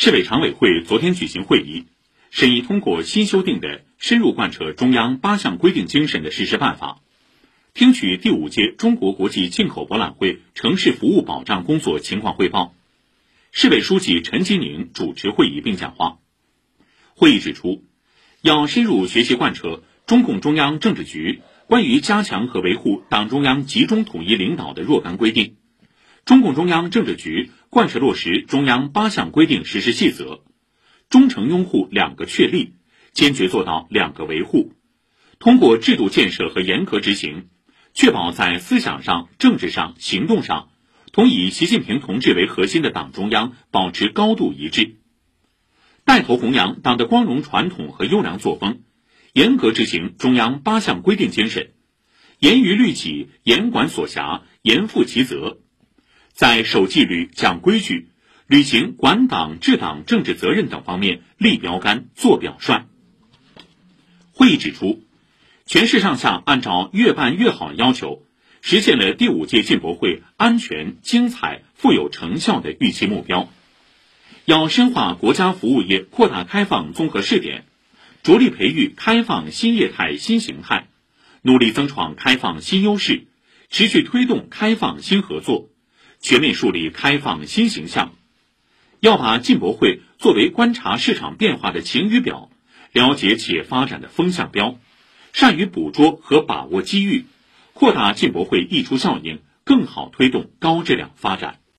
市委常委会昨天举行会议，审议通过新修订的深入贯彻中央八项规定精神的实施办法，听取第五届中国国际进口博览会城市服务保障工作情况汇报。市委书记陈吉宁主持会议并讲话。会议指出，要深入学习贯彻中共中央政治局关于加强和维护党中央集中统一领导的若干规定。中共中央政治局贯彻落实中央八项规定实施细则，忠诚拥护两个确立，坚决做到两个维护。通过制度建设和严格执行，确保在思想上、政治上、行动上，同以习近平同志为核心的党中央保持高度一致。带头弘扬党的光荣传统和优良作风，严格执行中央八项规定精神，严于律己，严管所辖，严负其责。在守纪律、讲规矩、履行管党治党政治责任等方面立标杆、做表率。会议指出，全市上下按照越办越好要求，实现了第五届进博会安全、精彩、富有成效的预期目标。要深化国家服务业扩大开放综合试点，着力培育开放新业态新形态，努力增创开放新优势，持续推动开放新合作。全面树立开放新形象，要把进博会作为观察市场变化的晴雨表，了解企业发展的风向标，善于捕捉和把握机遇，扩大进博会溢出效应，更好推动高质量发展。